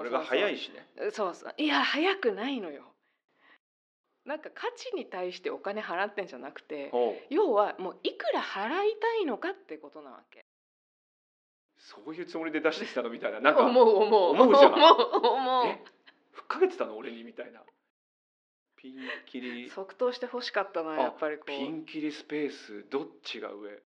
それが早いしね。そうそう。いや早くないのよ。なんか価値に対してお金払ってんじゃなくて要はもういくら払いたいのかってことなわけ。そういうつもりで出してきたのみたいな。なんか思う思う。思うじゃん。思う思え？ふっかけてたの俺にみたいな。ピンキリ。う即答してほしかったなあやっぱりこピうンキリスペースどっちが上？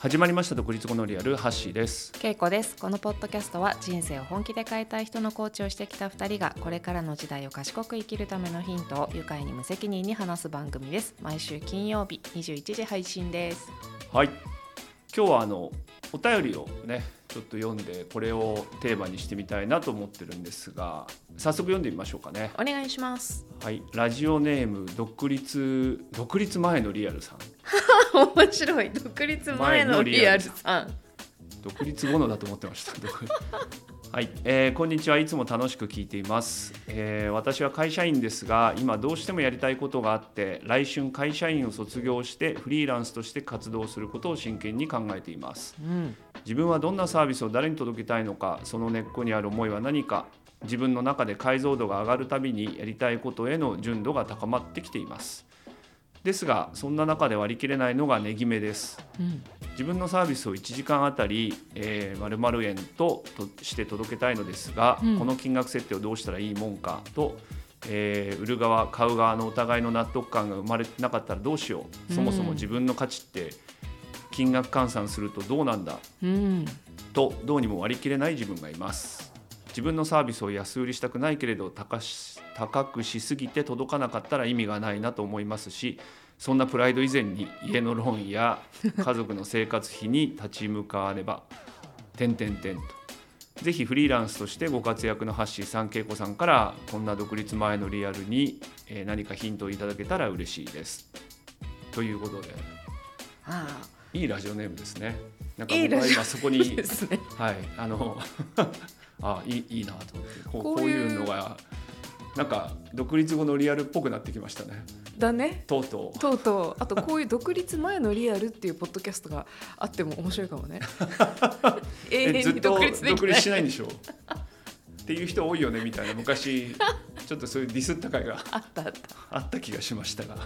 始まりました独立後のリアルハッシーです。けいこです。このポッドキャストは人生を本気で変えたい人のコーチをしてきた2人がこれからの時代を賢く生きるためのヒントを愉快に無責任に話す番組です。毎週金曜日21時配信です。はい。今日はあのお便りをねちょっと読んでこれをテーマにしてみたいなと思ってるんですが早速読んでみましょうかね。お願いします。はい。ラジオネーム独立独立前のリアルさん 面白い。独立前のリアル。さん。独立後のだと思ってました。はい、えーこんにちは。いつも楽しく聞いています、えー私は会社員ですが今どうしてもやりたいことがあって来春会社員を卒業してフリーランスとして活動することを真剣に考えています。うん。自分はどんなサービスを誰に届けたいのかその根っこにある思いは何か自分の中で解像度が上がるたびにやりたいことへの純度が高まってきていますですがそんな中で割り切れないのが値決めです。うん。自分のサービスを1時間あたり、えー、〇〇円ととして届けたいのですが、うん。この金額設定をどうしたらいいもんかと、えー売る側買う側のお互いの納得感が生まれてなかったらどうしよう。そもそも自分の価値って金額換算するとどうなんだうん。とどうにも割り切れない自分がいます自分のサービスを安売りしたくないけれど高くしすぎて届かなかったら意味がないなと思いますしそんなプライド以前に家のローンや家族の生活費に立ち向かわねば点々点と。ぜひフリーランスとしてご活躍のハッシーさん恵子さんからこんな独立前のリアルに、えー何かヒントをいただけたら嬉しいです。ということで。あいいラジオネームですね。なんか今そこあいいね。はい、あのあいいいいなと思ってこうこういうのがなんか独立後のリアルっぽくなってきましたね。だね。とうとう。とうとう。あとこういう独立前のリアルっていうポッドキャストがあっても面白いかもね。永遠に独立でき独立ないしないんでしょ？っていう人多いよねみたいな。昔ちょっとそういうディスった回があったあった。あった気がしましたが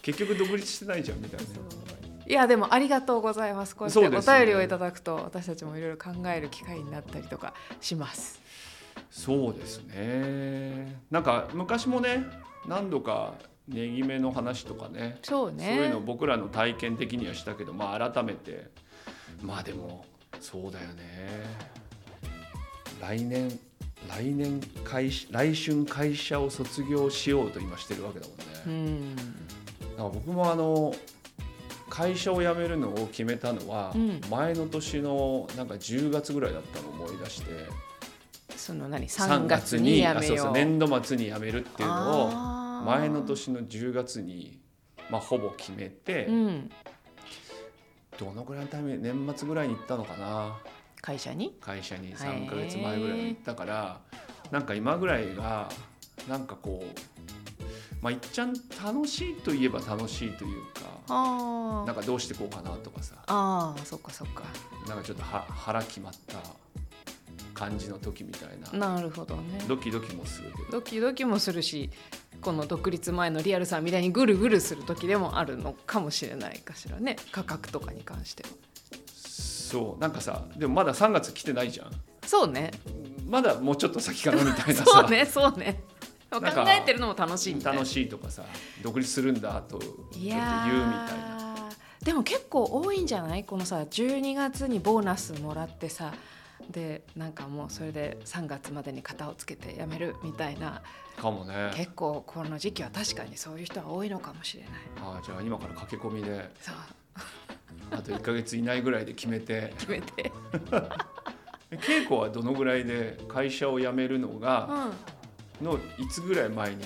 結局独立してないじゃんみたいな、いやでもありがとうございます。こうやってお便りをいただくと私たちもいろいろ考える機会になったりとかします。そうですね。なんか昔もね何度か値決めの話とかねそうね。そういうの僕らの体験的にはしたけど、まあ、改めてまあでもそうだよね。来年来年会社来春会社を卒業しようと今してるわけだもんね。うん。僕もあの会社を辞めるのを決めたのは、うん。前の年のなんか10月ぐらいだったのを思い出して。その何？3月にやあめよう。そうそう年度末に辞めるっていうのを前の年の10月に、まあ、ほぼ決めて、うん。どのぐらいのタイミング年末ぐらいに行ったのかな？会社に？会社に3ヶ月前ぐらいに行ったからなんか今ぐらいがなんかこうまあいっちゃん楽しいといえば楽しいというかなんかどうしてこうかなとかさ。あーそっかそっか。なんかちょっとは腹決まった感じの時みたいな。なるほどね。ドキドキもするけど。ドキドキもするしこの独立前のリアルさんみたいにぐるぐるする時でもあるのかもしれないかしらね。価格とかに関しては。そうなんかさでもまだ3月来てないじゃん。そうね。まだもうちょっと先かなみたいなさ。そうねそうね考なんかえてるのも楽しいみたい。な楽しいとかさ独立するんだとちょっと言うみいやたいな。ーでも結構多いんじゃない？このさ12月にボーナスもらってさでなんかもうそれで3月までに型をつけて辞めるみたいな。かもね。結構この時期は確かにそういう人は多いのかもしれない。ああじゃあ今から駆け込みで。そう。あと1か月以内ぐらいで決めて。決めて、え稽古はどのぐらいで会社を辞めるのうが、ん、のいつぐらい前に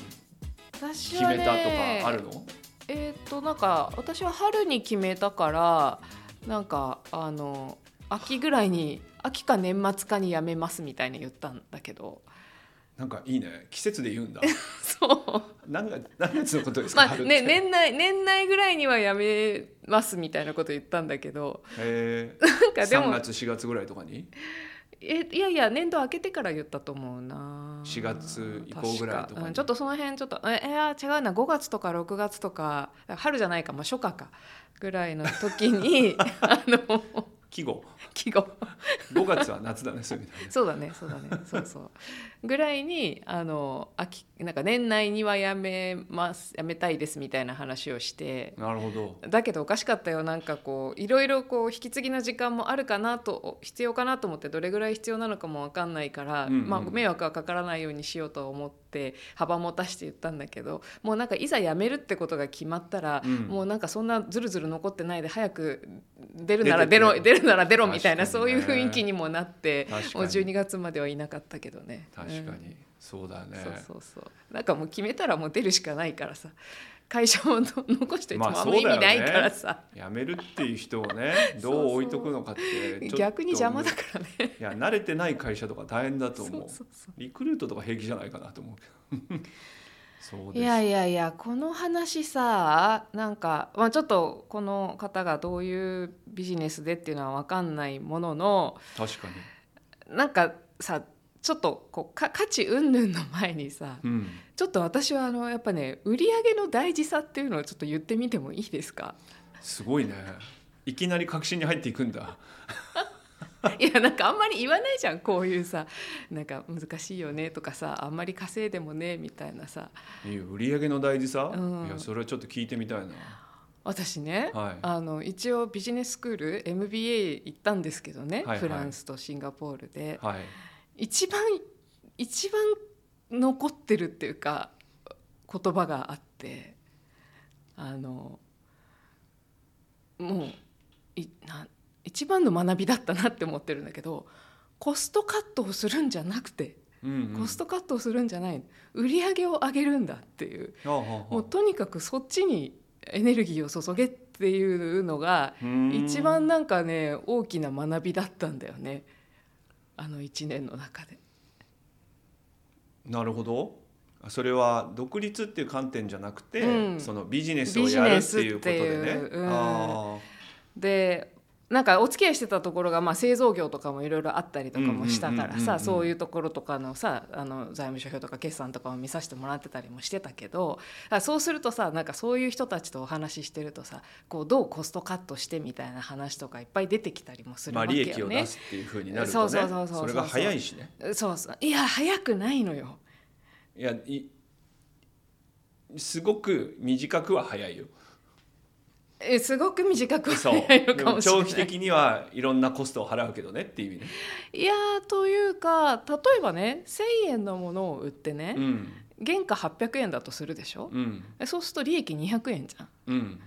決めたとねかあるの、えーっとなんか私は春に決めたからなんかあの秋ぐらいに秋か年末かに辞めますみたいに言ったんだけど。なんかいいね。季節で言うんだ。そ そう何月何月のことですか、まあね年内年内ぐらいにはやめますみたいなこと言ったんだけど。へえなんかで3も月4月ぐらいとかに？えいやいや年度明けてから言ったと思うな。4月以降ぐらいとかうんちょっとその辺ちょっとえいや違うな。5月とか6月とか春じゃないか、まあ、初夏か。ぐらいの時に あの季語。季語。5月は夏だねそういそうだね。そうだね。そうそう。ぐらいにあの秋なんか年内にはやめますやめたいですみたいな話をして。なるほど。だけどおかしかったよ。なんかこういろいろこう引き継ぎの時間もあるかなと必要かなと思ってどれぐらい必要なのかも分かんないから、うんうんまあ、迷惑はかからないようにしようと思って幅持たして言ったんだけどもうなんかいざ辞めるってことが決まったら、うん。もうなんかそんなずるずる残ってないで早く出るなら出ろ出るなら出ろみたいな、ね。そういう雰囲気にもなってもう12月まではいなかったけどね。確かに、うんそうだね。そうそうそう。なんかもう決めたらもう出るしかないからさ会社をの残しておいてもまああんま意味ないからさ、やめるっていう人をね どう置いとくのかって逆に邪魔だからね。いや慣れてない会社とか大変だと思う。リクルートとか平気じゃないかなと思うけど。いやいやいやこの話さなんか、まあ、ちょっとこの方がどういうビジネスでっていうのは分かんないものの確かに。なんかさちょっとこうか価値云々の前にさうん。ちょっと私はあのやっぱね売り上げの大事さっていうのをちょっと言ってみてもいいですか？すごいね。いきなり確信に入っていくんだ。いやなんかあんまり言わないじゃんこういうさなんか難しいよねとかさあんまり稼いでもねみたいなさ。いい売り上げの大事さ、うん。いやそれはちょっと聞いてみたいな。私ね、はい。あの一応ビジネススクール MBA 行ったんですけどね、はいはい。フランスとシンガポールで。はい一番一番残ってるっていうか言葉があってあのもういな一番の学びだったなって思ってるんだけどコストカットをするんじゃなくてうんうん。コストカットをするんじゃない売り上げを上げるんだっていう。もうとにかくそっちにエネルギーを注げっていうのが一番なんかね大きな学びだったんだよねあの1年の中で。なるほど。それは独立っていう観点じゃなくて、うん。そのビジネスをやるっていうことでね。でなんかお付き合いしてたところが、まあ、製造業とかもいろいろあったりとかもしたからさそういうところとかのさあの財務諸表とか決算とかも見させてもらってたりもしてたけどあそうするとさなんかそういう人たちとお話ししてるとさこうどうコストカットしてみたいな話とかいっぱい出てきたりもするわけよね。利益を出すっていうふうになるとねそうそうそうそう。それが早いしね。そうそう。いや早くないのよ。いやいすごく短くは早いよえすごく短く。長期的にはいろんなコストを払うけどねっていう意味ね、いやーというか例えばね1,000円のものを売ってね、うん原価800円だとするでしょ、うんえそうすると利益200円じゃうんん。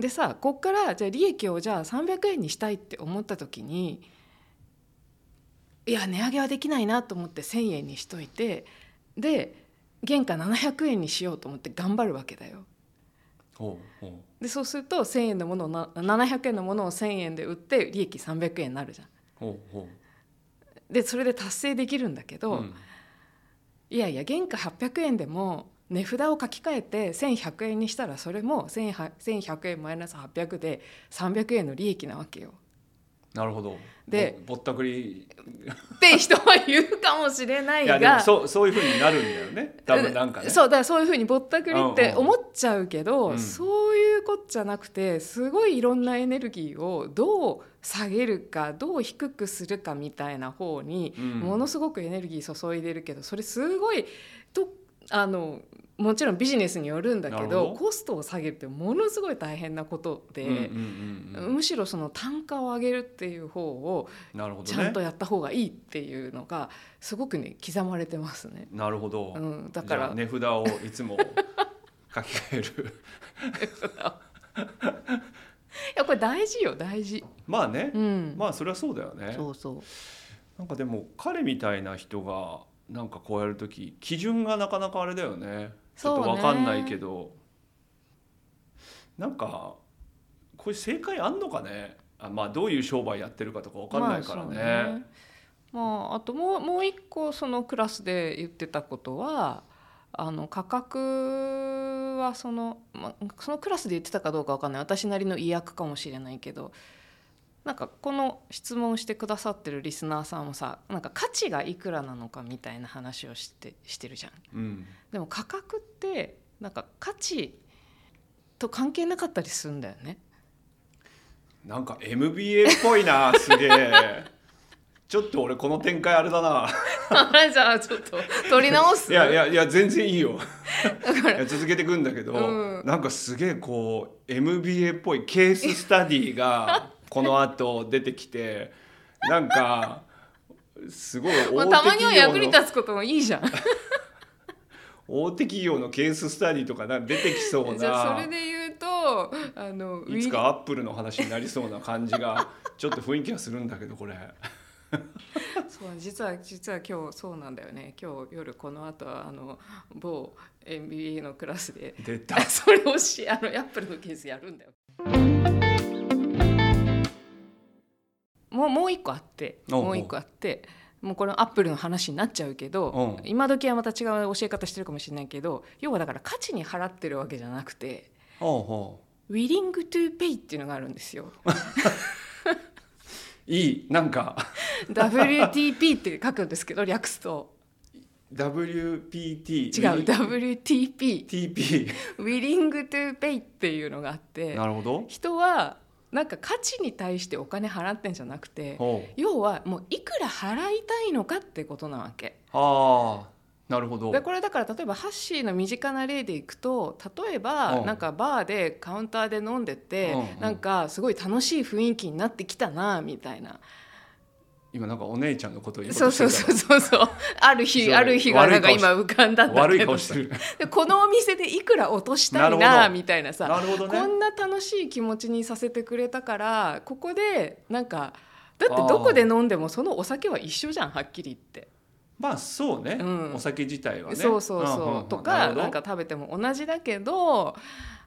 でさこっからじゃあ利益をじゃあ300円にしたいって思った時にいや値上げはできないなと思って1,000円にしといてで原価700円にしようと思って頑張るわけだよ。ほうほでそうすると1,000円のものをな700円のものを1,000円で売って利益300円になるじゃん。うほうほでそれで達成できるんだけうど、うんいやいや原価800円でも値札を書き換えて1100円にしたらそれも1100 1100円マイナス800で300円の利益なわけよ。なるほど。でぼぼったくり。って人は言うかもしれないいがやでもそうそういうふうになるんだよね。多分なんかね。そうだからそういうふうにぼったくりってうんうん。思っちゃうけど、うん。そういうこっちゃなくてすごいいろんなエネルギーをどう下げるかどう低くするかみたいな方にうん。ものすごくエネルギー注いでるけどそれすごいとあのもちろんビジネスによるんだけどどコストを下げるってものすごい大変なことで、うんうんうんうんむしろその単価を上げるっていう方をちゃんとねやった方がいいっていうのがすごくね刻まれてますね。なるほど、うん、だじから値札をいつも書き換える いやこれ大事よ大事。まあね、うん。まあそれはそうだよねそうそう。なんかでも彼みたいな人がなんかこうやる時基準がなかなかあれだよね。ちょっと分かんないけど、なんかこれ正解あんのかね？あまあどういう商売やってるかとか分かんないからね,、まああ、あともうもう一個そのクラスで言ってたことはあの価格はその,、ま、そのクラスで言ってたかどうかわかんない。私なりの意訳かもしれないけどなんかこの質問してくださってるリスナーさんもさなんか価値がいくらなのかみたいな話をしてしてるじゃん。うん。でも価格ってなんか価値と関係なかったりするんだよね。なんか MBA っぽいな すげえ。ちょっと俺この展開あれだな。じゃあちょっと取り直す？いやいやいや全然いいよ。続けていくんだけど、うん。なんかすげえこう MBA っぽいケーススタディがこの後出てきてなんかすごい まあ、大たまには役にの立つこともいいじゃん。大手企業のケーススタディとかなんか出てきそうじゃあそなれで言うとあのいつかアップルの話になりそうな感じがちょっと雰囲気がするんだけどこれ。そう実は実は今日そうなんだよね今日夜この後はあの某 MBA のクラスで出た それをしあのアップルのケースやるんだよ。もうもう一個あってもう一個あってもうこれアップルの話になっちゃうけどう。ん今時はまた違う教え方してるかもしれないけど要はだから価値に払ってるわけじゃなくてウィリングトゥペイっていうのがあるんですよ。う いいなんか。WTP って書くんですけど略すと。WPT 違う WTP TP ウィリン？グトゥペイっていうのがあってなるほど。人はなんか価値に対してお金払ってんじゃなくて要はもういくら払いたいのかってことなわけ。ああなるほど。でこれだから例えばハッシーの身近な例でいくと例えばうん。なんかバーでカウンターで飲んでてなんかすごい楽しい雰囲気になってきたなみたいな今なんかお姉ちゃんのことを言おうそうそうそうそうそう。ある日ある日がなんか今浮かんだんだけどさ顔してる。でこのお店でいくら落としたいなみたいなさ。なるほどね。こんな楽しい気持ちにさせてくれたからここでなんかだってどこで飲んでもそのお酒は一緒じゃんはっきり言って。まあそうね、うん。お酒自体はね。そうそうそう、んんん。とかなんか食べても同じだけど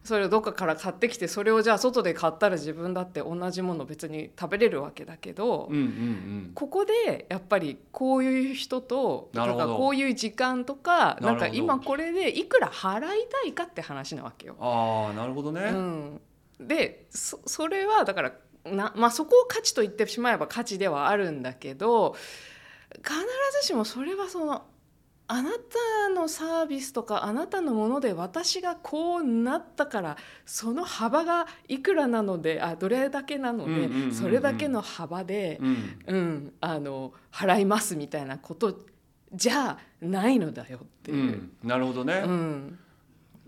それをどっかから買ってきてそれをじゃあ外で買ったら自分だって同じもの別に食べれるわけだけど、うんうんうん。ここでやっぱりこういう人となんかこういう時間とかなんか今これでいくら払いたいかって話なわけよ。ああなるほどね、うん、でそそれはだからな、まあ、そこを価値と言ってしまえば価値ではあるんだけど必ずしもそれはそのあなたのサービスとかあなたのもので私がこうなったからその幅がいくらなのであどれだけなので、それだけの幅で、うん。うん、あの払いますみたいなことじゃないのだよってう。いう。ん、なるほどね、うん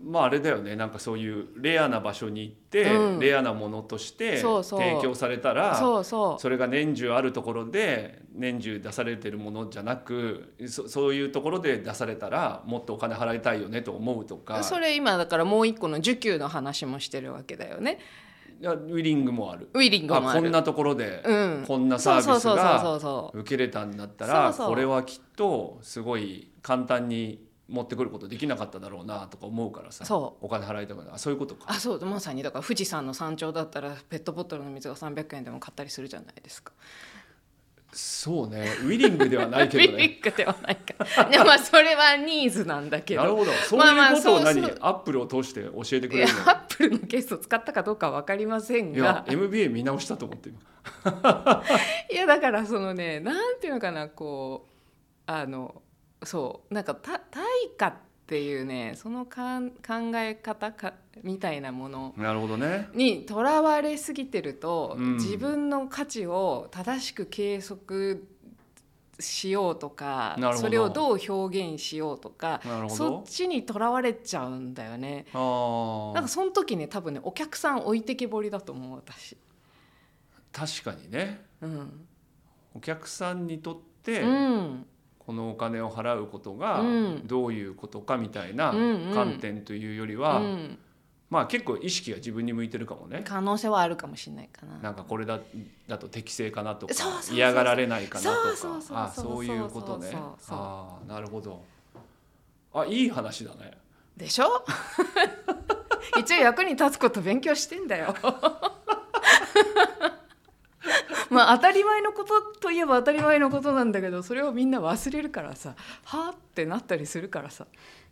まああれだよねなんかそういうレアな場所に行って、うん。レアなものとしてそうそう。提供されたらそうそう。それが年中あるところで年中出されてるものじゃなくそそういうところで出されたらもっとお金払いたいよねと思うとか。それ今だからもう一個の受給の話もしてるわけだよね。いやウィリングもある。ウィリングもある。あこんなところでうん、こんなサービスそうそうそうがそうそう。受けれたんだったらそうそう。これはきっとすごい簡単に持ってくることできなかっただろうなとか思うからさそお金払いたくない。あそういうことか。あそうまさに。だから富士山の山頂だったらペットボトルの水が300円でも買ったりするじゃないですか。そうね。ウィリングではないけ ウィどねリングではないか。でもまあそれはニーズなんだけど。なるほど。そうまあまあいうことを何、そうそう。アップルを通して教えてくれるアップルのケースを使ったかどうかは分かりませんのいやが MBA 見直したと思って今 いやだからそのねなんていうのかなこうあのそうなんかた対価っていうねそのかん考え方かみたいなものなるほどね。にとらわれすぎてると、うん。自分の価値を正しく計測しようとかそれをどう表現しようとかそっどちにとらわれちゃうんだよね。なんかその時ね多分ねお客さん置いてけぼりだと思う私。確かにね。うん、お客さんにとって、うんこのお金を払うことがうん。どういうことかみたいな観点というよりは、うん。まあ結構意識が自分に向いてるかもね。可能性はあるかもしれないかな。なんかこれだだと適正かなとか嫌がられないかなとか。あそういうことね。あなるほど。あいい話だね。でしょ？一応役に立つこと勉強してんだよ。まあ当たり前のことといえば当たり前のことなんだけどそれをみんな忘れるからさはあってなったりするからさ。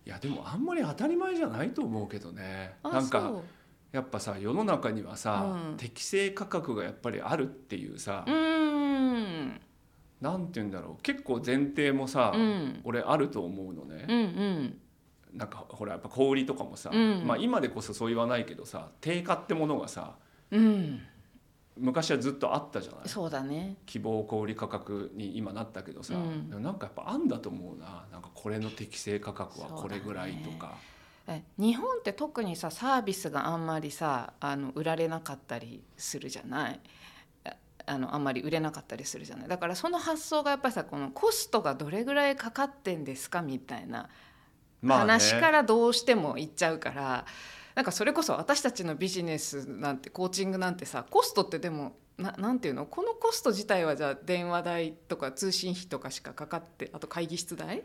いやでもあんまり当たり前じゃないと思うけどね。あなんかやっぱさ世の中にはさ、うん。適正価格がやっぱりあるっていうさ、うなんて言うんだろう。結構前提もさ、うん。俺あると思うのね、うんうん。なんかほらやっぱ小売りとかもさ、うん。まあ今でこそそう言わないけどさ定価ってものがさうん昔はずっとあったじゃない。そうだね。希望小売価格に今なったけどさ、うん。なんかやっぱあんだと思うな。なんかこれの適正価格はこれぐらいとか。え日本って特にさサービスがあんまりさあの売られなかったりするじゃない？ああのあんまり売れなかったりするじゃない？だからその発想がやっぱりさこのコストがどれぐらいかかってんですかみたいなまあね。話からどうしてもいっちゃうから、なんかそれこそ私たちのビジネスなんてコーチングなんてさコストってでもななんていうの？このコスト自体はじゃあ電話代とか通信費とかしかかかってあと会議室代、い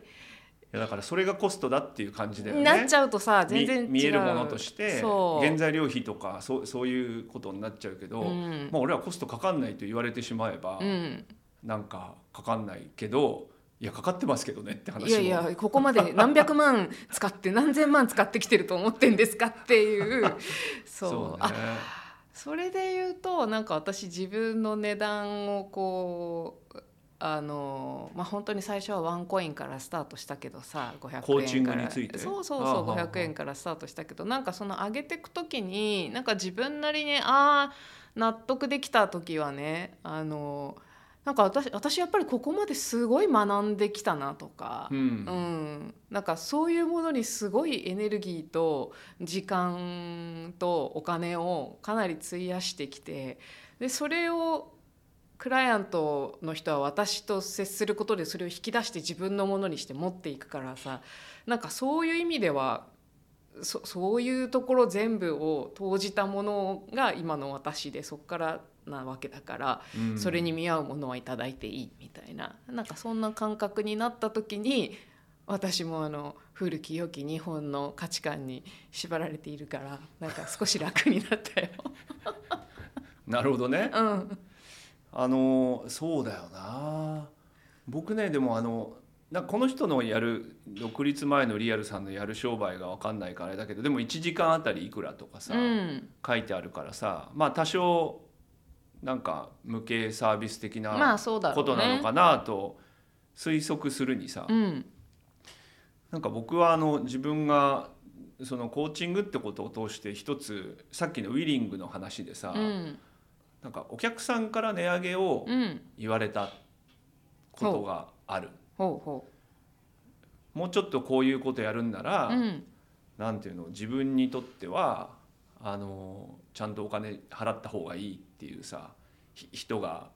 やだからそれがコストだっていう感じだよね。なっちゃうとさ全然見見えるものとして原材料費とかそうそういうことになっちゃうけど、うん。まあ、俺はコストかかんないと言われてしまえば、うん、なんかかかんないけどいやかかってますけどねって話もいやいやここまで何百万使って何千万使ってきてると思ってんですかっていう。そう。ね。あそれで言うとなんか私自分の値段をこうあのまあ本当に最初はワンコインからスタートしたけどさ500円から。コーチングについて？そうそうそうああはあ。500円からスタートしたけどなんかその上げていく時になんか自分なりにああ納得できた時はねあのなんか私私やっぱりここまですごい学んできたなとか。うんうん、なんかそういうものにすごいエネルギーと時間とお金をかなり費やしてきてでそれをクライアントの人は私と接することでそれを引き出して自分のものにして持っていくからさなんかそういう意味ではそそういうところ全部を投じたものが今の私でそこからなわけだから。うんそれに見合うものはいただいていいみたいななんかそんな感覚になった時に私もあの古き良き日本の価値観に縛られているからなんか少し楽になったよ。なるほどねうん、あのそうだよな僕ねでもあのなこの人のやる独立前のリアルさんのやる商売が分かんないからあれだけどでも1時間あたりいくらとかさ、うん、書いてあるからさまあ多少なんか無形サービス的まな。ことなのかなと推測するにさ、うん。なんか僕はあの自分がそのコーチングってことを通して一つさっきのウィリングの話でさ、うん。なんかお客さんから値上げをうん、言われたことがある、ほうほもうちょっとこういうことやるんなら、う。うん。なんていうの自分にとってはあのちゃんとお金払った方がいいっていうさひ人が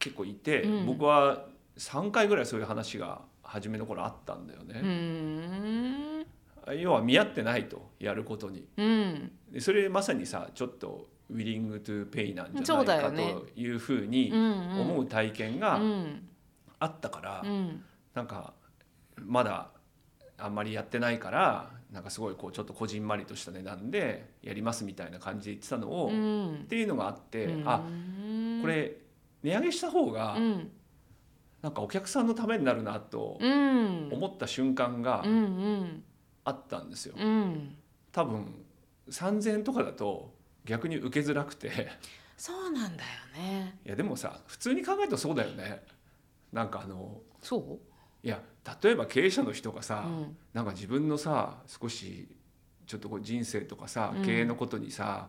結構いて、うん。僕は3回ぐらいそういう話が初めの頃あったんだようね、ん。要は見合ってないとやることに。うん。でそれまさにさちょっと willing to pay なんじゃないかというふうに思う体験うがんあったから、うん。なんかまだあんまりやってないからなんかすごいこうちょっとこじんまりとした値段でやりますみたいな感じで言ってたのを、うっんていうのがあって、うん。あこれ値上げした方がうん。なんかお客さんのためになるなとうん。思った瞬間があったんですよ。うん。多分3,000円とかだと逆に受けづらくて。そうなんだよね。いやでもさ普通に考えるとそうだよね。なんかあのそいや例えば経営者の人がう、さ、うん。なんか自分のさ少しちょっとこう人生とかさうん。経営のことにさ、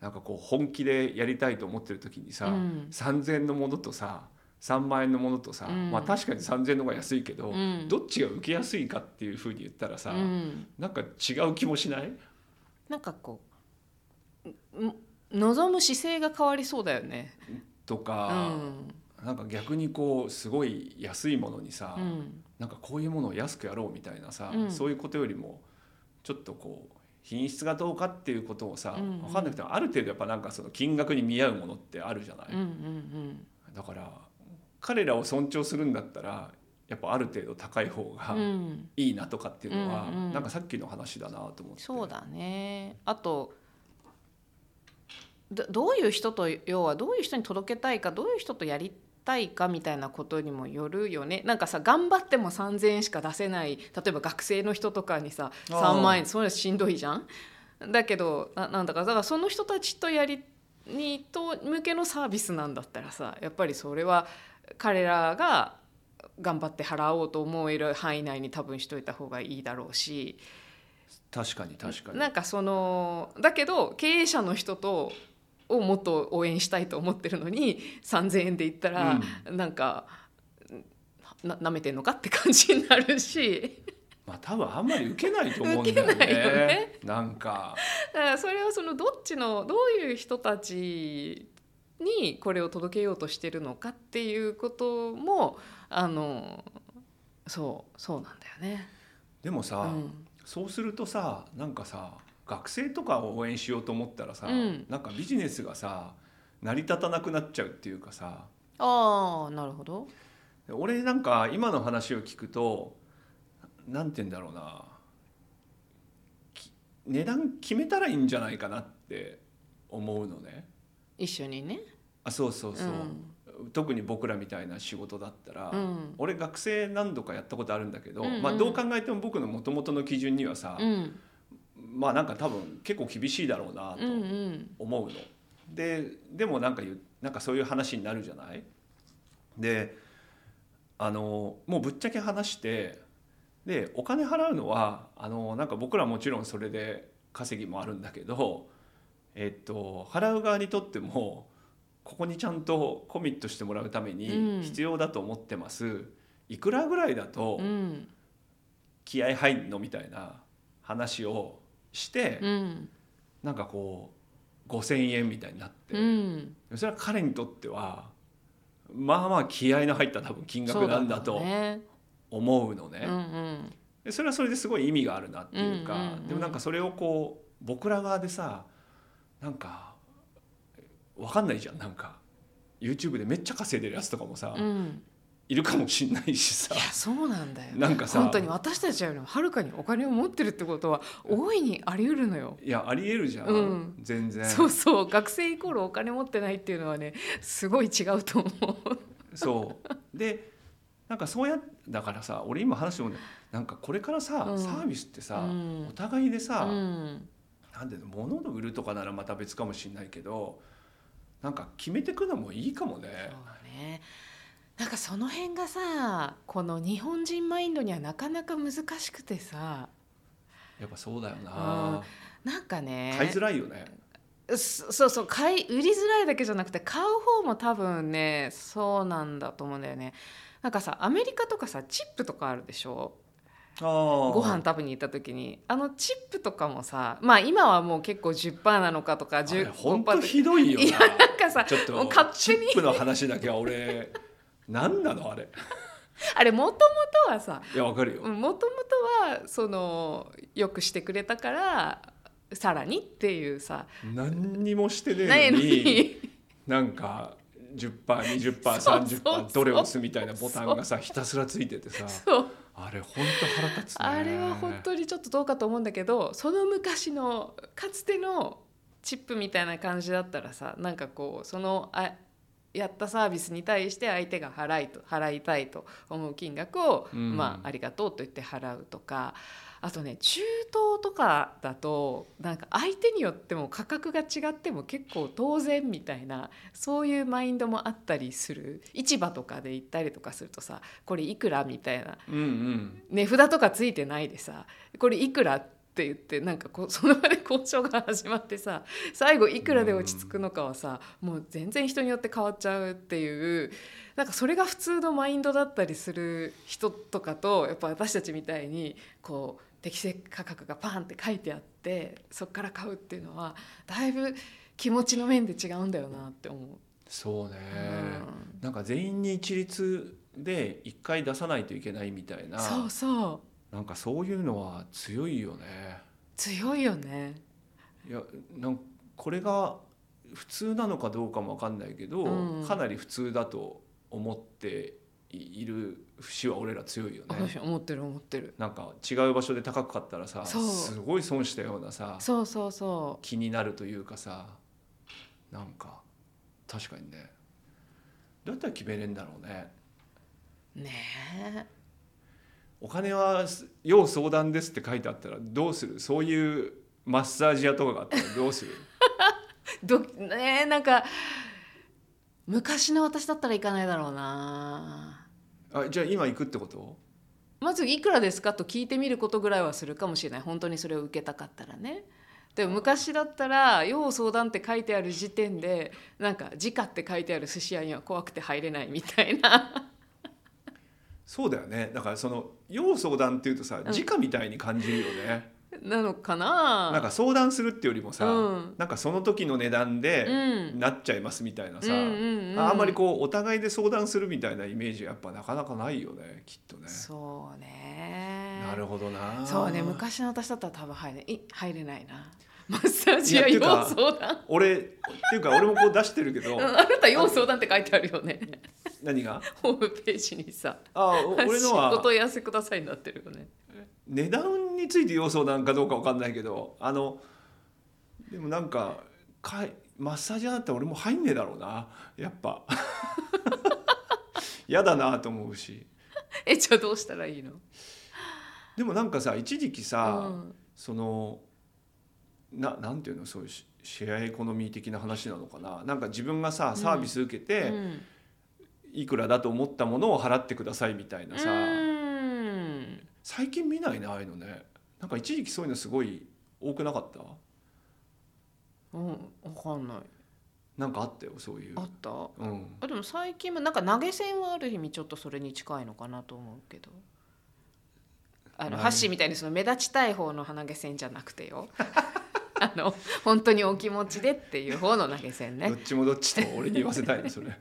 なんかこう本気でやりたいと思ってる時にさ、うん。3,000円のものとさ3万円のものとさ、うん。まあ確かに3,000円の方が安いけど、うん。どっちが受けやすいかっていうふうに言ったらさ、うん。なんか違う気もしない？なんかこうん望む姿勢が変わりそうだよね。とうか、んなんか逆にこうすごい安いものにさ、うん。なんかこういうものを安くやろうみたいなさ、うん。そういうことよりもちょっとこう品質がどうかっていうことをさ、うんうん。分かんなくてもある程度やっぱなんかその金額に見合うものってあるじゃない、うんうんだから彼らを尊重するんだったらやっぱある程度高い方うがんうん。いいなとかっていうのは、うんうん。なんかさっきの話だなと思って。そうだね。あとどどういう人と要はどういう人に届けたいかどういう人とやりたいかみたいなことにもよるよね。なんかさ頑張っても3,000円しか出せない例えば学生の人とかにさ3万円それはしんどいじゃん？だけどななんだかだからその人たちとやりにと向けのサービスなんだったらさやっぱりそれは彼らが頑張って払おうと思える範囲内に多分しといた方がいいだろうし。確かに確かに。なんかそのだけど経営者の人とをもっと応援したいと思ってるのに3,000円で言ったら、なんかななめてんのかって感じになるし。まあ多分あんまり受けないと思うんだよね。受けないよね。なんか。だからそれはそのどっちのどういう人たちにこれを届けようとしてるのかっていうこともあのそうそうなんだよね。でもさ、うん。そうするとさなんかさ学生とかを応援しようと思ったらさ、うん。なんかビジネスがさ成り立たなくなっちゃうっていうかさ。ああなるほど。俺なんか今の話を聞くとなんて言うんだろうな。き値段決めたらいいんじゃないかなって思うのね。一緒にね。あそうそうそう、うん。特に僕らみたいな仕事だったら、うん。俺学生何度かやったことあるんだけど、うんうん。まあ、どう考えても僕の元々の基準にはさ、うんまあなんか多分結構厳しいだろうなとうんうん。思うの。ででもなんかなんかそういう話になるじゃない？であのもうぶっちゃけ話してでお金払うのはあのなんか僕らもちろんそれで稼ぎもあるんだけど、えっと、払う側にとってもここにちゃんとコミットしてもらうためうん。に必要だと思ってます、いくらぐらいだとうん。気合入んの？みたいな話をして、うんなんかこう5,000円みたいになって、うん。それは彼にとってはまあまあ気合の入った多分金額なんだとね。思うのね。うんうん。でそれはそれですごい意味があるなっていうか、うんうんうん。でもなんかそれをこう僕ら側でさなんかわかんないじゃん。なんか YouTube でめっちゃ稼いでるやつとかもさ、うんいるかもしんないしさ。いやそうなんだよ。なんかさ。本当に私たちよりもはるかにお金を持ってるってことは大いにあり得るのよ。いやありえるじゃん、うん。全然。そうそう。学生イコールお金持ってないっていうのはねすごい違うと思う。そう。でなんかそうやだからさ俺今話してもねなんかこれからさ、うん。サービスってさ、うん。お互いでさ、うん。なんていうの物を売るとかならまた別かもしれないけどなんか決めてくのもいいかもね。そうねなんかその辺がさこの日本人マインドにはなかなか難しくてさ。やっぱそうだよな、なんかね。買いづらいよね。そそうそう買い売りづらいだけじゃなくて買う方も多分ねそうなんだと思うんだよね。なんかさアメリカとかさチップとかあるでしょ？ごご飯食べに行った時に。あのチップとかもさまあ今はもう結構10%なのかとか15%本当ひどいよいやな。なんかさちょっともう勝チ手に。ップの話だけは俺何なのあれ。あれもともとはさいやわかるよ。もともとはそのよくしてくれたからさらにっていうさ何にもしてねえのにになんか 10%20%30% そうそうそうどれ押すみたいなボタンがさひたすらついててさあれ本当腹立つね。あれは本当にちょっとどうかと思うんだけどその昔のかつてのチップみたいな感じだったらさなんかこうそのあやったサービスに対して相手が払いと払いたいと思う金額を、うん。まあ、ありがとうと言って払うとか。あとね中東とかだとなんか相手によっても価格が違っても結構当然みたいなそういうマインドもあったりする。市場とかで行ったりとかするとさこれいくらみたいな。うんうん。値札とかついてないでさこれいくらって言ってなんかこう その場で交渉が始まってさ最後いくらで落ち着くのかはさもう全然人によって変わっちゃうっていうなんかそれが普通のマインドだったりする人とかとやっぱ私たちみたいにこう適正価格がパンって書いてあってそっから買うっていうのはだいぶ気持ちの面で違うんだよなって思う。そうね、うん。なんか全員に一律で一回出さないといけないみたいな。そうそうなんかそういうのは強いよね。強いよね。いやなんこれが普通なのかどうかもわかんないけど、うんかなり普通だと思っている節は俺ら強いよね。私思ってる思ってる。なんか違う場所で高く買ったらさすごい損したようなさそうそうそう。気になるというかさなんか確かにねどうやったら決めれんだろうねねえお金は要相談ですって書いてあったらどうする？そういうマッサージ屋とかがあったらどうする？どねえなんか昔の私だったら行かないだろうな。あじゃあ今行くってこと？まずいくらですかと聞いてみることぐらいはするかもしれない。本当にそれを受けたかったらね。でも昔だったら「要相談」って書いてある時点でなんか「時価」って書いてある寿司屋には怖くて入れないみたいなそうだよね。だからその要相談っていうとさうん。直みたいに感じるよね、なのかな？なんか相談するっていうよりもさ、うん。なんかその時の値段うでん。なっちゃいますみたいなさ、うんうんうん。あんまりこうお互いで相談するみたいなイメージやっぱなかなかないよねきっとね。そうね。なるほどな。そうね昔の私だったら多分入れい入れないな。マッサージ屋要いやっていうか相談。俺っていうか俺もこう出してるけどうんあなた要相談って書いてあるよね何が？ホームページにさあお俺の仕事は問い合わせくださいになってるよね。値段について要相談かどうかわかんないけどあのでもなんかかいマッサージ屋だったら俺も入んねえだろうな。やっぱ。嫌だなと思うし。えじゃあどうしたらいいの？でもなんかさ一時期さ、うん。そのななんていうの？そういうシシェアエコノミー的な話なのかな。なんか自分がさサービス受けて、うんいくらだと思ったものを払ってくださいみたいなさ、うん。最近見ないねああいうのね。なんか一時期そういうのすごい多くなかった？うん、わかんない。なんかあったよそういう。あった？うん。あでも最近もなんか投げ銭はある意味ちょっとそれに近いのかなと思うけど。あのはい。ハッシーみたいにその目立ちたい方の投げ銭じゃなくてよ あの本当にお気持ちでっていう方の投げ銭ね。どっちもどっちと俺に言わせたいのそれ。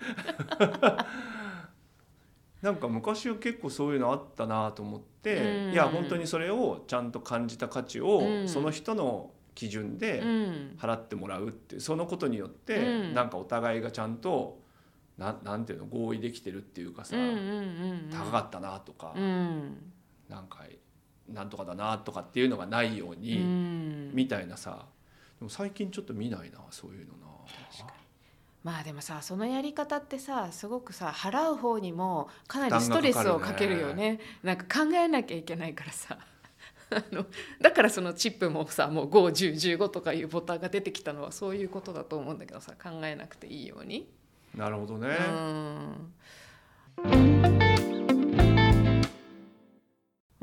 なんか昔は結構そういうのあったなと思って、うん。いや本当にそれをちゃんと感じた価値を、うん。その人の基準でうん。払ってもらうってそのことによって、うん。なんかお互いがちゃんとななんていうの合意できてるっていうかさ、うんうんうんうん。高かったなとか、うん。なんかなんとかだなとかっていうのがないよううに、ん。みたいなさ。でも最近ちょっと見ないなそういうのな。まあでもさそのやり方ってさすごくさ払う方にもかなりストレスをかけるよね。なんか考えなきゃいけないからさ。あのだからそのチップもさもう51015とかいうボタンが出てきたのはそういうことだと思うんだけどさ考えなくていいように。なるほどね。うん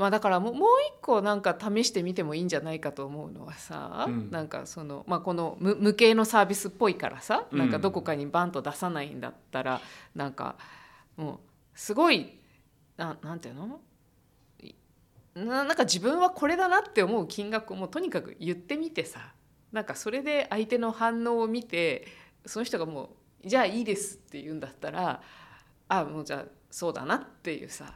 まあだからもうもう一個なんか試してみてもいいんじゃないかと思うのはさ、うん。なんかその、まあ、この無無形のサービスっぽいからさ、うん。なんかどこかにバンと出さないんだったらなんかもうすごいななんていうの？いななんか自分はこれだなって思う金額をもうとにかく言ってみてさなんかそれで相手の反応を見てその人がもう「じゃあいいです」って言うんだったらあもうじゃあそうだなっていうさ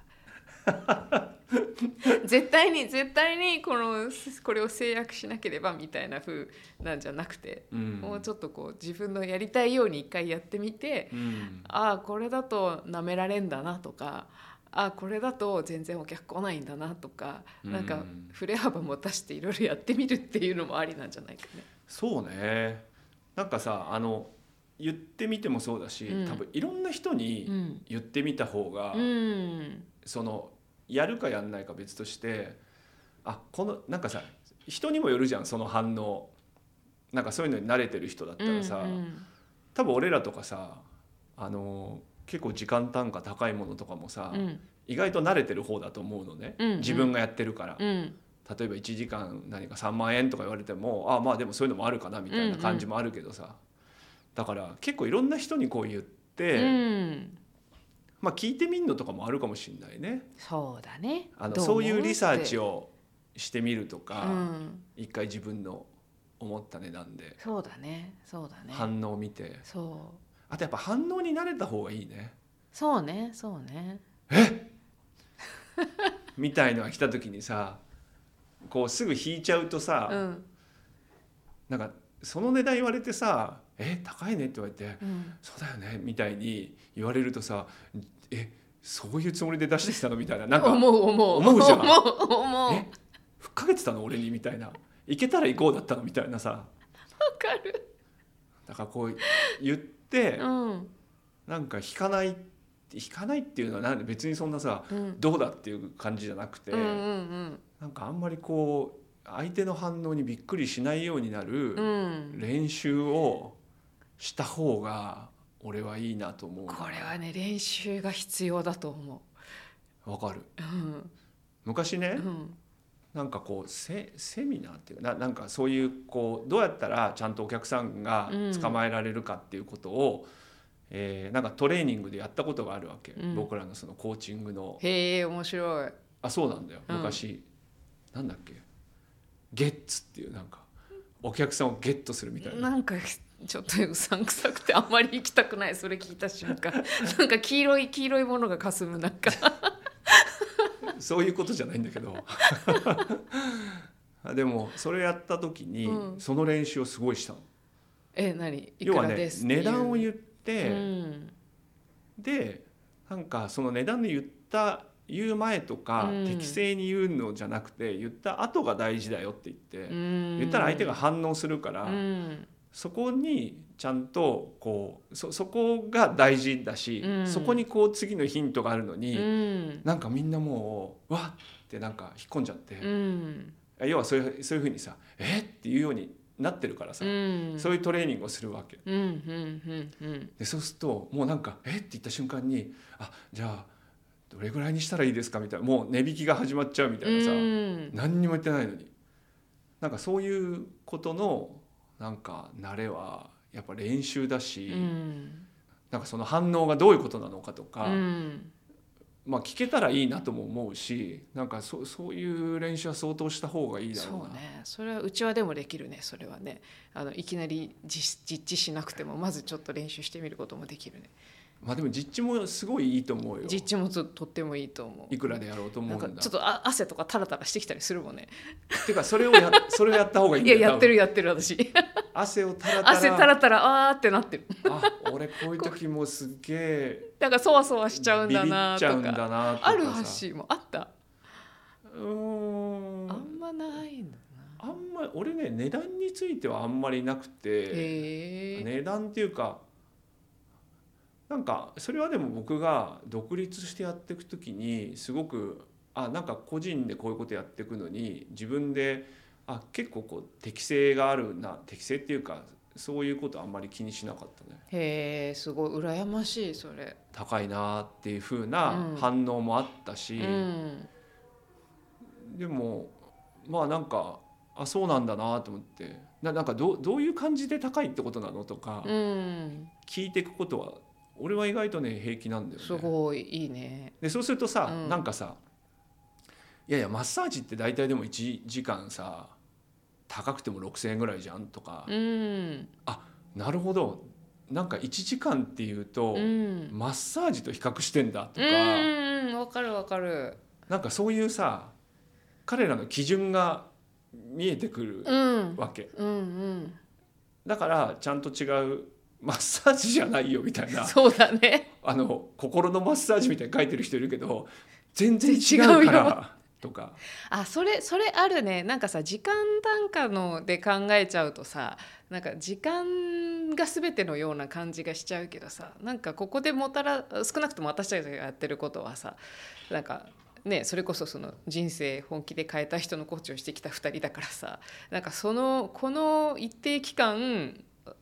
絶対に絶対にこのこれを制約しなければみたいな風なんじゃなくて、うん。もうちょっとこう自分のやりたいように一回やってみて、うん。ああこれだと舐められんだなとかああこれだと全然お客来ないんだなとか、なんかうん振れ幅も出していろいろやってみるっていうのもありなんじゃないかね。そうね。なんかさあの言ってみてもそうだし、うん。多分いろんな人うにん。言ってみた方が、うん。そのやるかやんないか別としてあこのなんかさ人にもよるじゃんその反応。なんかそういうのに慣れてる人だったらさ、うん多分俺らとかさあの結構時間単価高いものとかもさ、うん。意外と慣れてる方だと思うのね、うんうん。自分がやってるから、うん。例えば1時間何か3万円とか言われてもあまあでもそういうのもあるかなみたいな感じもあるけどさ、だから結構いろんな人にこう言って、うんまあ聞いてみんのとかもあるかもしれないね。そうだね。あのどそういうリサーチををしてみるとか、うん、一回自分の思った値段でそうだね。そうだね。反応を見て、そう。あとやっぱ反応に慣れた方がいいね。そうね。そうね。みたいのが来た時にさこうすぐ引いちゃうとさ、うん。なんかその値段言われてさ「え高いね」って言われてうん「そうだよね」みたいに言われるとさ「えそういうつもりで出してきたの?」みたいな。なんか思う思う。思うじゃん。思う思う。えふっかけてたの？俺に？みたいな。行けたら行こうだったの？みたいなさ。わかる。だからこう言って、うん。なんか引かない引かないっていうのはなんで別にそんなさうん。どうだっていう感じじゃなくて、うんうんなんかあんまりこう相手の反応にびっくりしないようになるうんうん。練習をした方が俺はいいなと思うな。これはね練習が必要だと思わかる。ううん。昔ね、うん。なんかこうセセミナーっていうかななんかそういうこうどうやったらちゃんとお客さんが捕まえられるかっていうことを、えーなんかトレーニングでやったことがあるわけ、うん。僕らのそのコーチングの。へえ面白い。あそうなんだよ。うん。昔、なんだっけ？ゲッツっていうなんかお客さんをゲットするみたいな。なんかちょっとうさんくさくてあんまり行きたくない。それ聞いた瞬間。なんか黄色い黄色いものがかすむなんかそういうことじゃないんだけど。あ でもそれやった時に、うん。その練習をすごいしたの。え何？要はね値段を言って、うん。でなんかその値段で言った言う前とか、うん。適正に言うのじゃなくて言った後が大事だよって言って、うん。言ったら相手が反応するから、うんそこにちゃんとこうそそこが大事だし、うんそこにこう次のヒントがあるのに、うんなんかみんなもうわっってなんか引っ込んじゃって、うん要はそういうそういうふうにさ「えっ?」ていうようになってるからさ、うんそういうトレーニングをするわけ。でそうするともうなんか「えっ?」て言った瞬間に「あじゃあどれぐらいにしたらいいですか?」みたいなもう値引きが始まっちゃうみたいなさ、うん何にも言ってないのになんかそういうことのなんか慣れはやっぱ練習だし、うん。なんかその反応がどういうことなのかとか、うん。まあ聞けたらいいなとも思うしなんかそそういう練習は相当した方がいいだろうな。そうね。それはうちはでもできるね。それはね。あのいきなり実実地しなくてもまずちょっと練習してみることもできるねまあでも実地もすごいいいと思うよ。実地もととってもいいと思う。いくらでやろうと思うんだ。なんかちょっとあ汗とかタラタラしてきたりするもんね。てかそれをやそれをやった方がいいんいだよ。ややってる多やってる私。分汗をたらたら。汗タラタラあーってなってる。あ俺こういう時もすっげえだからそわそわしちゃうんだなとビビっちゃうんだかあるハッシーもあった。うーん。あんまないんだな。あんまり俺ね値段についてはあんまりなくて。値段っていうかなんかそれはでも僕が独立してやっていく時にすごくあなんか個人でこういうことやっていくのに自分であ結構こう適性があるな適性っていうかそういうことあんまり気にしなかったね。へえすごい。羨ましいそれ。高いなっていう風なうん。反応もあったし、うん。でもまあなんかあそうなんだなと思って。ななんかどうどういう感じで高いってことなのとかうん。聞いていくことは俺は意外とね平気なんだよね。すごいいいね。でそうするとさ、うん。なんかさいやいやマッサージって大体でも1時間さ高くても6,000円ぐらいじゃんとか、うん。なるほど。なんか1時間っていうと、うん。マッサージと比較してんだとか、うんわかるわかる。なんかそういうさ彼らの基準が見えてくるうん。わけ、うんうん。だからちゃんと違うマッサージじゃないよみたいな。そうだね。あの心のマッサージみたいに書いてる人いるけど全然違うからとか。あそれそれあるね。なんかさ時間単価ので考えちゃうとさなんか時間が全てのような感じがしちゃうけどさなんかここでもたら少なくとも私たちがやってることはさなんかねそれこそその人生本気で変えた人のコーチをしてきた2人だからさなんかそのこの一定期間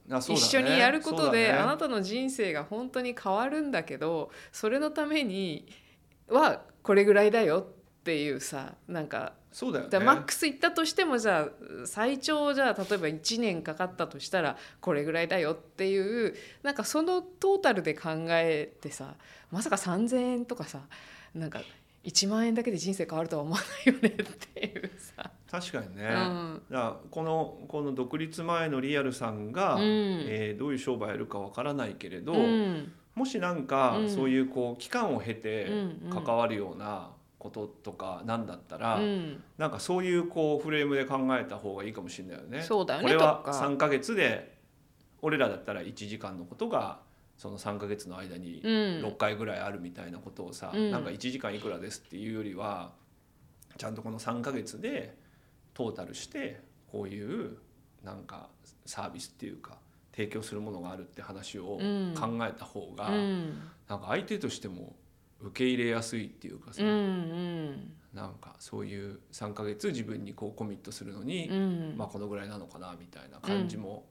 ね。一緒にやることで、ね。あなたの人生が本当に変わるんだけどそれのためにはこれぐらいだよっていうさなんかそうだよね。だマックスいったとしてもじゃあ最長じゃあ例えば1年かかったとしたらこれぐらいだよっていうなんかそのトータルで考えてさまさか3,000円とかさなんか1万円だけで人生変わるとは思わないよねっていうさ。確かにね、うん。だこのこの独立前のリアルさんが、うん。えーどういう商売やるかわからないけれど、うん。もしなんかうん。そういうこう期間を経て関わるようなこととかなんだったら、うん。なんかそういうこうフレームで考えた方がいいかもしれないよね。そうだよねこれはとか。3ヶ月で俺らだったら1時間のことがその3ヶ月の間にうん。6回ぐらいあるみたいなことをさ、うん。なんか1時間いくらですっていうよりはちゃんとこの3ヶ月でトータルしてこういうなんかサービスっていうかっ提供するものがあるって話をうん。考えた方が、うん。なんか相手としても受け入れやすいっていうかさ、うんうん。なんかそういう3ヶ月自分にこうコミットするのに、うん。まあこのぐらいなのかなみたいな感じも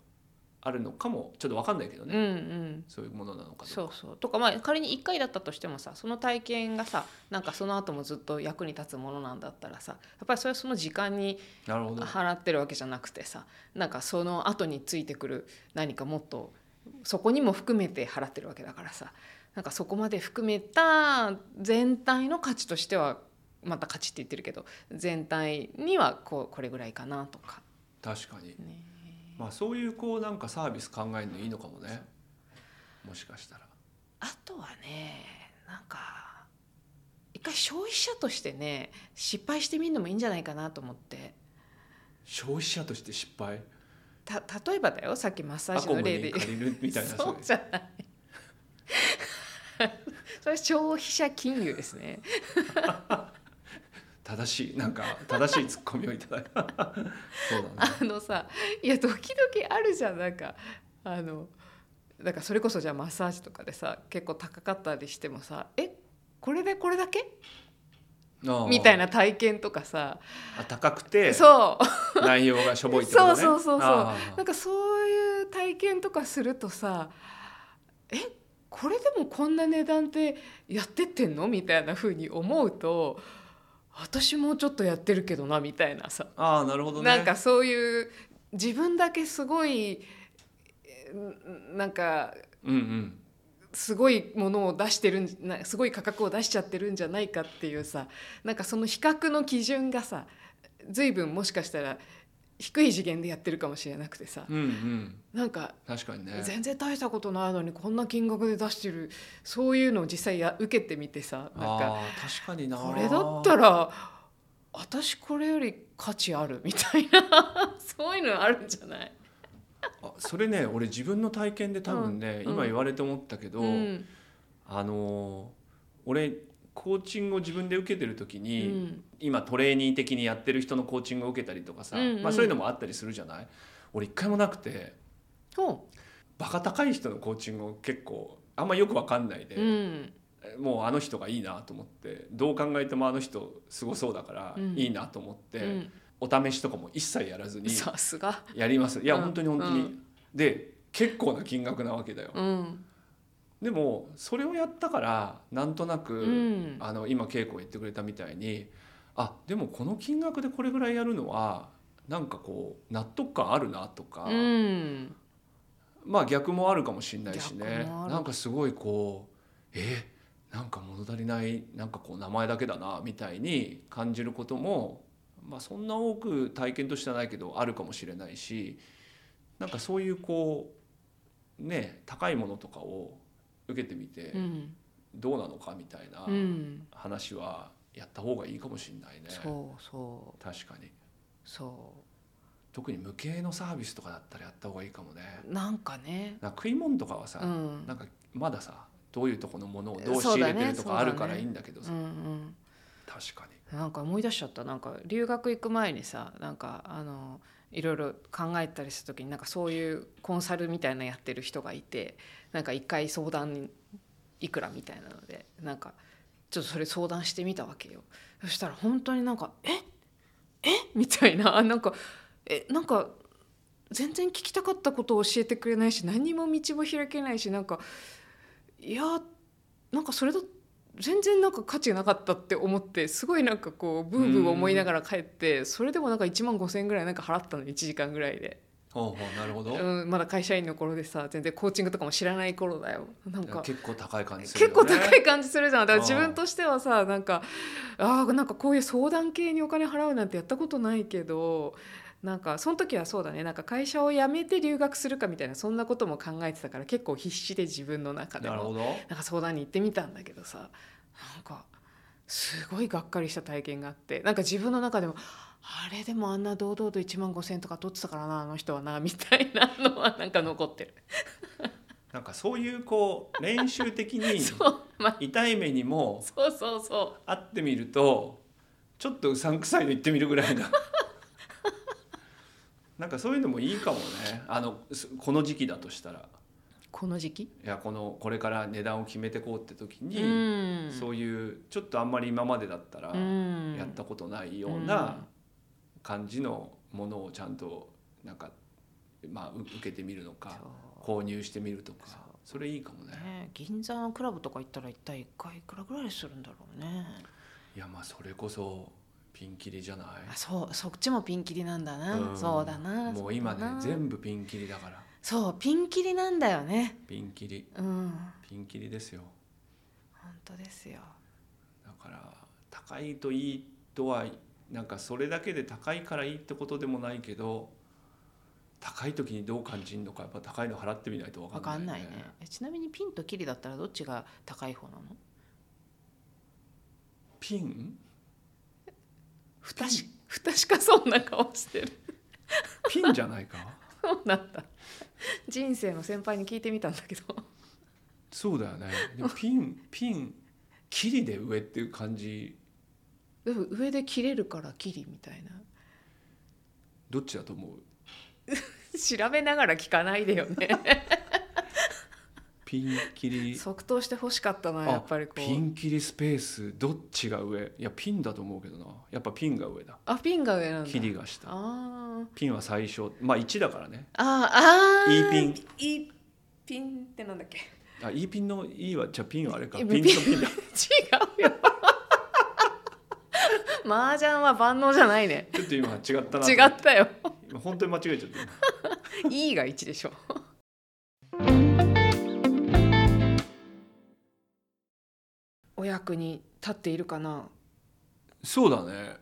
あるのかもちょっと分かんないけどね、うんうん。そういうものなのかそう。そう。とかまあ仮に1回だったとしてもさその体験がさなんかその後もずっと役に立つものなんだったらさやっぱりそれはその時間に払ってるわけじゃなくてさなんかその後についてくる何かもっとそこにも含めて払ってるわけだからさなんかそこまで含めた全体の価値としてはまた価値って言ってるけど全体にはこうこれぐらいかなとか。確かに、ね。まあ、そういうこうなんかサービス考えるのいいのかもね。もしかしたら。あとはねなんか一回消費者としてね失敗してみるのもいいんじゃないかなと思って。消費者として失敗？た例えばだよさっきマッサージの例で。に借りるみたいなそうじゃない。それ消費者金融ですね正しいなんか正しいツッコミをいただいたそうだね。あのさいや時々あるじゃんなんか。あのだからそれこそじゃあマッサージとかでさ結構高かったりしてもさ「えこれでこれだけ?」みたいな体験とかさ。あ高くてそう。内容がしょぼいってことね。そうそうそうそう。なんかそういう体験とかするとさえこれでもこんな値段ってやってってんの？みたいな風に思うと私もうちょっとやってるけどなみたいなさ、ああなるほどね。なんかそういう自分だけすごいえーなんかうんうん。すごいものを出してるんなすごい価格を出しちゃってるんじゃないかっていうさなんかその比較の基準がさ随分もしかしたら低い次元でやってるかもしれなくてさ。うんうん。なんか確かにね。全然大したことないのにこんな金額で出してるそういうのを実際や受けてみてさなんか。確かにな。これだったら私これより価値あるみたいな。そういうのあるんじゃない、あそれね俺自分の体験で多分ね、うん。今言われて思ったけど、うん。あのー俺コーチングを自分で受けてる時うに、ん。今トレーニー的にやってる人のコーチングを受けたりとかさ、うんうん。まあ、そういうのもあったりするじゃない？俺一回もなくてほバカ高い人のコーチングを結構あんまよく分かんないで、ううん。もうあの人がいいなと思ってどう考えてもあの人すごそうだからうん。いいなと思って、うん。お試しとかも一切やらずにさすが。やります。いや、うん。本当に本当に、うん。で結構な金額なわけだよ、うんでもそれをやったからなんとなく、うん。あの今稽古言ってくれたみたいにあでもこの金額でこれぐらいやるのはなんかこう納得感あるなとか、うん。まあ逆もあるかもしれないしね。なんかすごいこうえなんか物足りないなんかこう名前だけだなみたいに感じることも、まあ、そんな多く体験としてはないけどあるかもしれないしなんかそういうこうね高いものとかを受けてみてうん。どうなのかみたいなうん。話はやった方がいいかもしれないね。そうそう。確かに。そ特に無形のサービスとかだったらやった方がいいかもね。うなんかね。なんか食い物とかはさ、うん。なんかまださどういうとこのものをどう仕入れてるとかあるからいいんだけどさ、うんうん。確かに。なんか思い出しちゃった。なんか留学行く前にさなんかあのいろいろ考えたりした時になんかそういうコンサルみたいなやってる人がいてなんか一回相談いくらみたいなのでなんかちょっとそれ相談してみたわけよ。そしたら本当になんか「え？え？みたいな。なんか「え？なんか全然聞きたかったことを教えてくれないし何も道も開けないしなんかいやなんかそれだっ全然なんか価値がなかったって思ってすごいなんかこうブーブー思いながら帰ってそれでもなんか1万5,000円ぐらいなんか払ったの1時間ぐらいで、ほうほうなるほど、うん、まだ会社員の頃でさ全然コーチングとかも知らない頃だよ。なんか結構高い感じする結構高い感じするじゃん。だから自分としてはさなんかあーなんかこういう相談系にお金払うなんてやったことないけどなんかその時はそうだね。なんか会社を辞めて留学するかみたいなそんなことも考えてたから結構必死で自分の中でもなんか相談に行ってみたんだけどさなんかすごいがっかりした体験があってなんか自分の中でもあれでもあんな堂々と1万5,000円とか取ってたからなあの人はなみたいなのは なんか残ってる。なんかそういうこう練習的に そう,、まあ、痛い目にもそうそうそう。会ってみるとちょっとうさんくさいの言ってみるぐらいななんかそういうのもいいかもね。あのすこの時期だとしたら。この時期？いやこのこれから値段を決めてこうって時に、うん。そういうちょっとあんまり今までだったらうん。やったことないような感じのものをちゃんとなんか、まあ、う受けてみるのか購入してみるとかそれいいかもね。ね銀座のクラブとか行ったら一体1回いくらぐらいするんだろうね。いやまあそれこそピンキリじゃない？あそうそっちもピンキリなんだな、うん。そうだな。もう今ね全部ピンキリだから。そうピンキリなんだよね。ピンキリ。うん。ピンキリですよ。本当ですよ。だから高いといいとはなんかそれだけで高いからいいってことでもないけど高い時にどう感じるのかやっぱ高いの払ってみないと分わかんない,、かんないね。えちなみにピンとキリだったらどっちが高い方なの？ピン？不確不確かそうな顔してる。ピンじゃないか？そうなんだ。人生の先輩に聞いてみたんだけど。そうだよね。でもピンピンキリで上っていう感じ。でも上で切れるからキリみたいな。どっちだと思う？調べながら聞かないでよねピンキリ即答してほしかったなやっぱりこう。ピンキリスペースどっちが上？いやピンだと思うけどな。やっぱピンが上だ。あピンが上なんだ。キリが下。ピンは最初。まあ1だからね。あーあー。E ピン。E ピンってなんだっけ？あ E ピンの E はじゃあピンはあれか。えピンとピンだ。違うよ。麻雀は万能じゃないね。ちょっと今違ったな。違ったよ。今本当に間違えちゃった。今 E が1でしょお役に立っているかな？そうだね。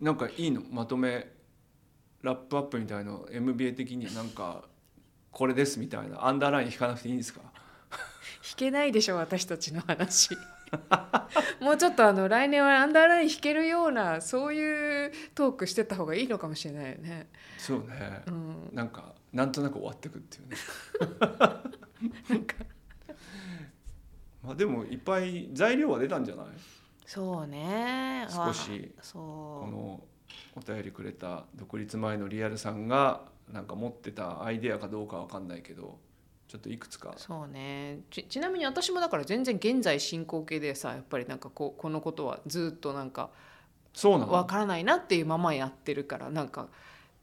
なんかいいの？まとめラップアップみたいの？MBA 的になんかこれですみたいな？アンダーライン引かなくていいんですか？弾けないでしょ私たちの話。もうちょっとあの来年はアンダーライン弾けるようなそういうトークしてた方がいいのかもしれないよね、そうね。う、ん、なんかなんとなく終わってくっていうね。なんかまあでもいっぱい材料は出たんじゃない？そうね。少し。あそこのお便りくれた独立前のリアルさんがなんか持ってたアイデアかどうかわかんないけどちょっといくつか。うそうね。ちちなみに私もだから全然現在進行形でさやっぱりなんかこうこのことはずっとなんかそうなの？わからないなっていうままやってるからなんか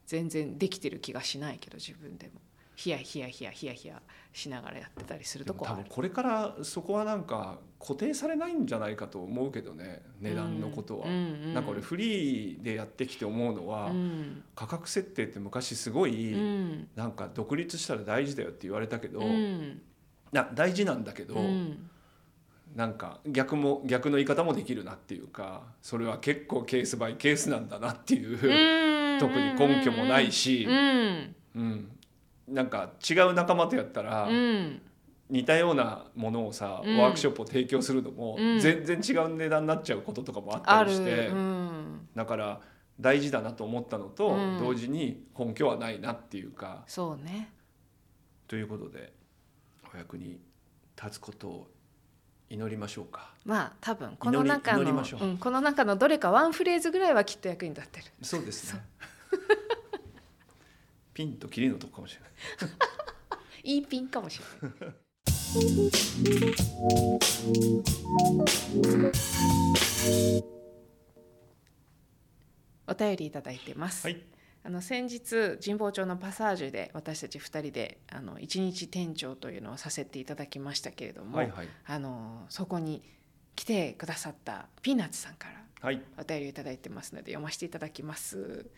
全然できてる気がしないけど自分でもヒヤヒヤヒヤヒヤヒヤしながらやってたりするとこ多分これからそこはなんか固定されないんじゃないかと思うけどね値段のことは、うんうん。なんか俺フリーでやってきて思うのは、うん。価格設定って昔すごい、うん。なんか独立したら大事だよって言われたけど、うん。な大事なんだけど、うん。なんか逆も逆の言い方もできるなっていうかそれは結構ケースバイケースなんだなっていう、うん。特に根拠もないしう、ん。うんなんか違う仲間とやったら、うん。似たようなものをさ、うん。ワークショップを提供するのも、うん。全然違う値段になっちゃうこととかもあったりして、うん。だから大事だなと思ったのと、うん。同時に根拠はないなっていうかそうね。ということでお役に立つことを祈りましょうか。まあ多分この中のう。ん、この中のどれかワンフレーズぐらいはきっと役に立ってる。そうですねピンとキリのとこかもしれない。いいピンかもしれない。お便りいただいてます、はい。あの先日神保町のパサージュで私たち2人であの一日店長というのをさせていただきましたけれども、はいはい。あのそこに来てくださったピーナッツさんからはい。お便りをいただいてますので読ませていただきます。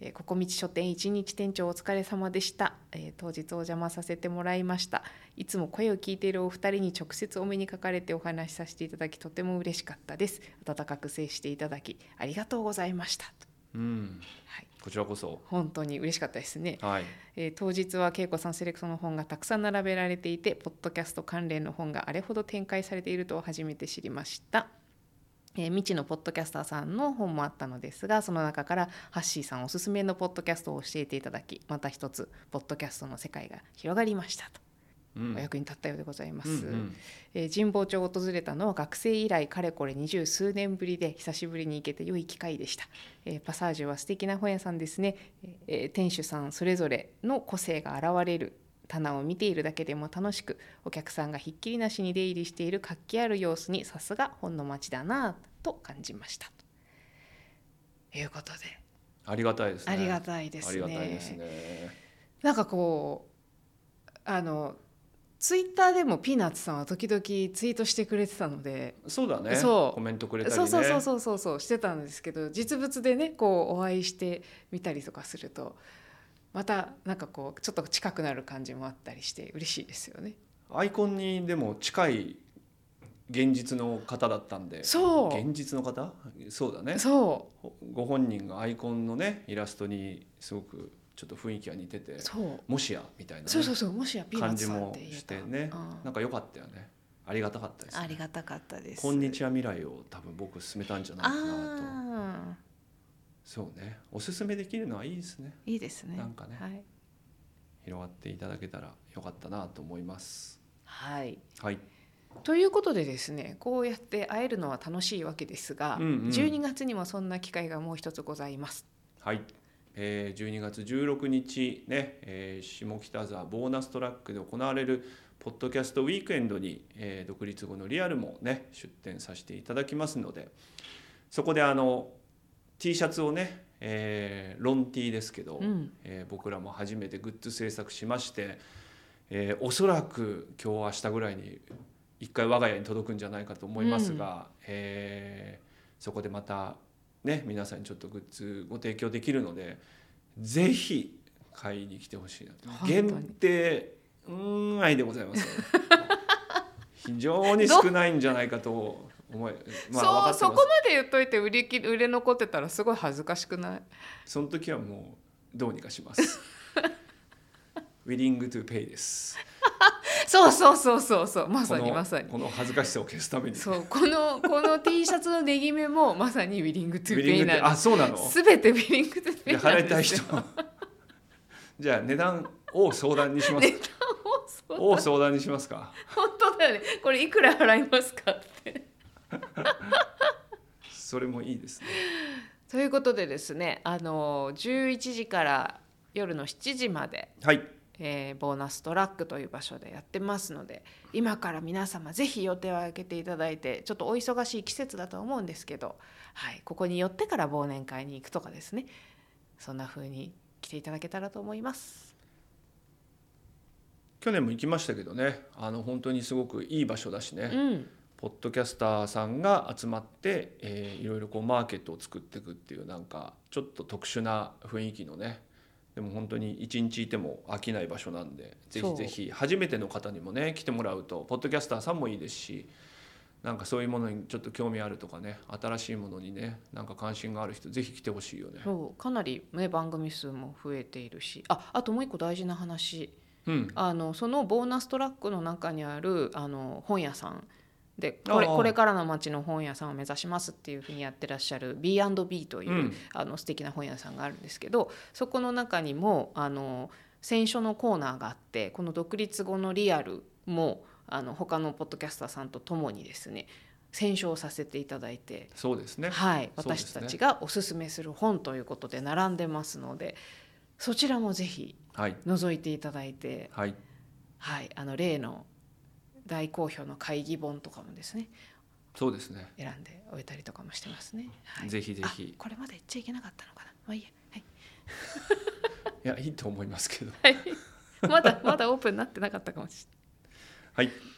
えー、ここ道書店一日店長お疲れ様でした、えー当日お邪魔させてもらいました。いつも声を聞いているお二人に直接お目にかかれてお話しさせていただきとても嬉しかったです。温かく接していただきありがとうございました。うん。はい。こちらこそ。本当に嬉しかったですね。はい。えー当日は恵子さんセレクトの本がたくさん並べられていてポッドキャスト関連の本があれほど展開されていると初めて知りました。えー未知のポッドキャスターさんの本もあったのですがその中からハッシーさんおすすめのポッドキャストを教えていただきまた一つポッドキャストの世界が広がりましたと。うん。お役に立ったようでございます。うんうん。えー神保町を訪れたのは学生以来かれこれ二十数年ぶりで久しぶりに行けて良い機会でした、えーパサージュは素敵な本屋さんですね、えー店主さんそれぞれの個性が現れる棚を見ているだけでも楽しくお客さんがひっきりなしに出入りしている活気ある様子にさすが本の街だなと感じました。ということで。ありがたいですね。ありがたいですね。なんかこうあのツイッターでもピーナッツさんは時々ツイートしてくれてたので。そうだね。そう。コメントくれたりね。そうそうそうそうそうそうしてたんですけど実物でねこうお会いしてみたりとかするとまたなんかこうちょっと近くなる感じもあったりして嬉しいですよね。アイコンにでも近い現実の方だったんでそう。現実の方？そうだね。そご本人がアイコンのねイラストにすごくちょっと雰囲気が似ててうそう。もしやみたいなね、そうそうそうもしやピーナッ感じツさんっもて言てねうんなんか良かったよね。ありがたかったです、ね、ありがたかったです。こんにちは未来を多分僕進めたんじゃないかなと。あそうね。おすすめできるのはいいですね。ーいいですね。なんかね。はい、広がっていただけたらよかったなと思います。はい。はい。ということでですねこうやって会えるのは楽しいわけですが、うんうん。12月にもそんな機会がもう一つございます。はい、えー、12月16日ね、えー下北沢ボーナストラックで行われるポッドキャストウィークエンドに、えー独立後のリアルもね出展させていただきますのでそこであの T シャツをね、えーロン T ですけど、うん。えー僕らも初めてグッズ制作しまして、えーおそらく今日明日ぐらいに一回我が家に届くんじゃないかと思いますが、えーそこでまたね皆さんにちょっとグッズご提供できるのでぜひ買いに来てほしいなと。限定うーん愛でございます 非常に少ないんじゃないかと思いまあそうそこまで言っといて売り切れ売れ残ってたらすごい恥ずかしくない？その時はもうどうにかします。ウィリングトゥペイです。そうそうそうそうそう。まさにまさに。この恥ずかしさを消すために。そうこのこの T シャツの値決めもまさにウィリングトゥペイなんあそうなの？ですべてウィリングトゥペイ払いたい人。じゃあ値段を相談にします。値を相談にしますか。本当だよね。これいくら払いますかってそれもいいですね。ということでですねあの11時から夜の7時まではい。えーボーナストラックという場所でやってますので今から皆様ぜひ予定を空けていただいてちょっとお忙しい季節だと思うんですけど、はい、ここに寄ってから忘年会に行くとかですねそんな風に来ていただけたらと思います。去年も行きましたけどねあの本当にすごくいい場所だしね、うん、ポッドキャスターさんが集まって、えーいろいろこうマーケットを作っていくっていうなんかちょっと特殊な雰囲気のねでも本当に一日いても飽きない場所なんでぜひぜひ初めての方にもね来てもらうとポッドキャスターさんもいいですしなんかそういうものにちょっと興味あるとかね新しいものにねなんか関心がある人ぜひ来てほしいよね。そう。かなり、ね、番組数も増えているし。ああともう一個大事な話。うん、あのそのボーナストラックの中にあるあの本屋さんでこれこれからの街の本屋さんを目指しますっていうふうにやってらっしゃる B&B という、うん。あの素敵な本屋さんがあるんですけどそこの中にもあの選書のコーナーがあってこの独立後のリアルもあの他のポッドキャスターさんと共にですね選書をさせていただいて、そうですね。はい、私たちがおすすめする本ということで並んでますのでそちらもぜひはい。覗いていただいてはい。はい、あの例の大好評の会議本とかもですねそうですね。選んでおいたりとかもしてますね。はい、ぜひぜひあこれまで言っちゃいけなかったのかな。まあいいや。はい。いやいいと思いますけど。はい、まだまだオープンになってなかったかもしれない。はい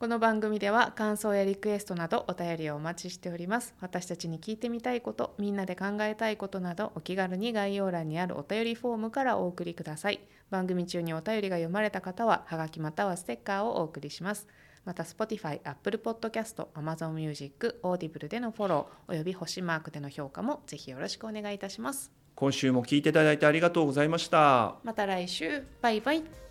この番組では感想やリクエストなどお便りをお待ちしております。私たちに聞いてみたいこと、みんなで考えたいことなどお気軽に概要欄にあるお便りフォームからお送りください。番組中にお便りが読まれた方はハガキまたはステッカーをお送りします。また Spotify、Apple Podcast、Amazon Music、Audible でのフォローおよび星マークでの評価もぜひよろしくお願いいたします。今週も聞いていただいてありがとうございました。また来週、バイバイ。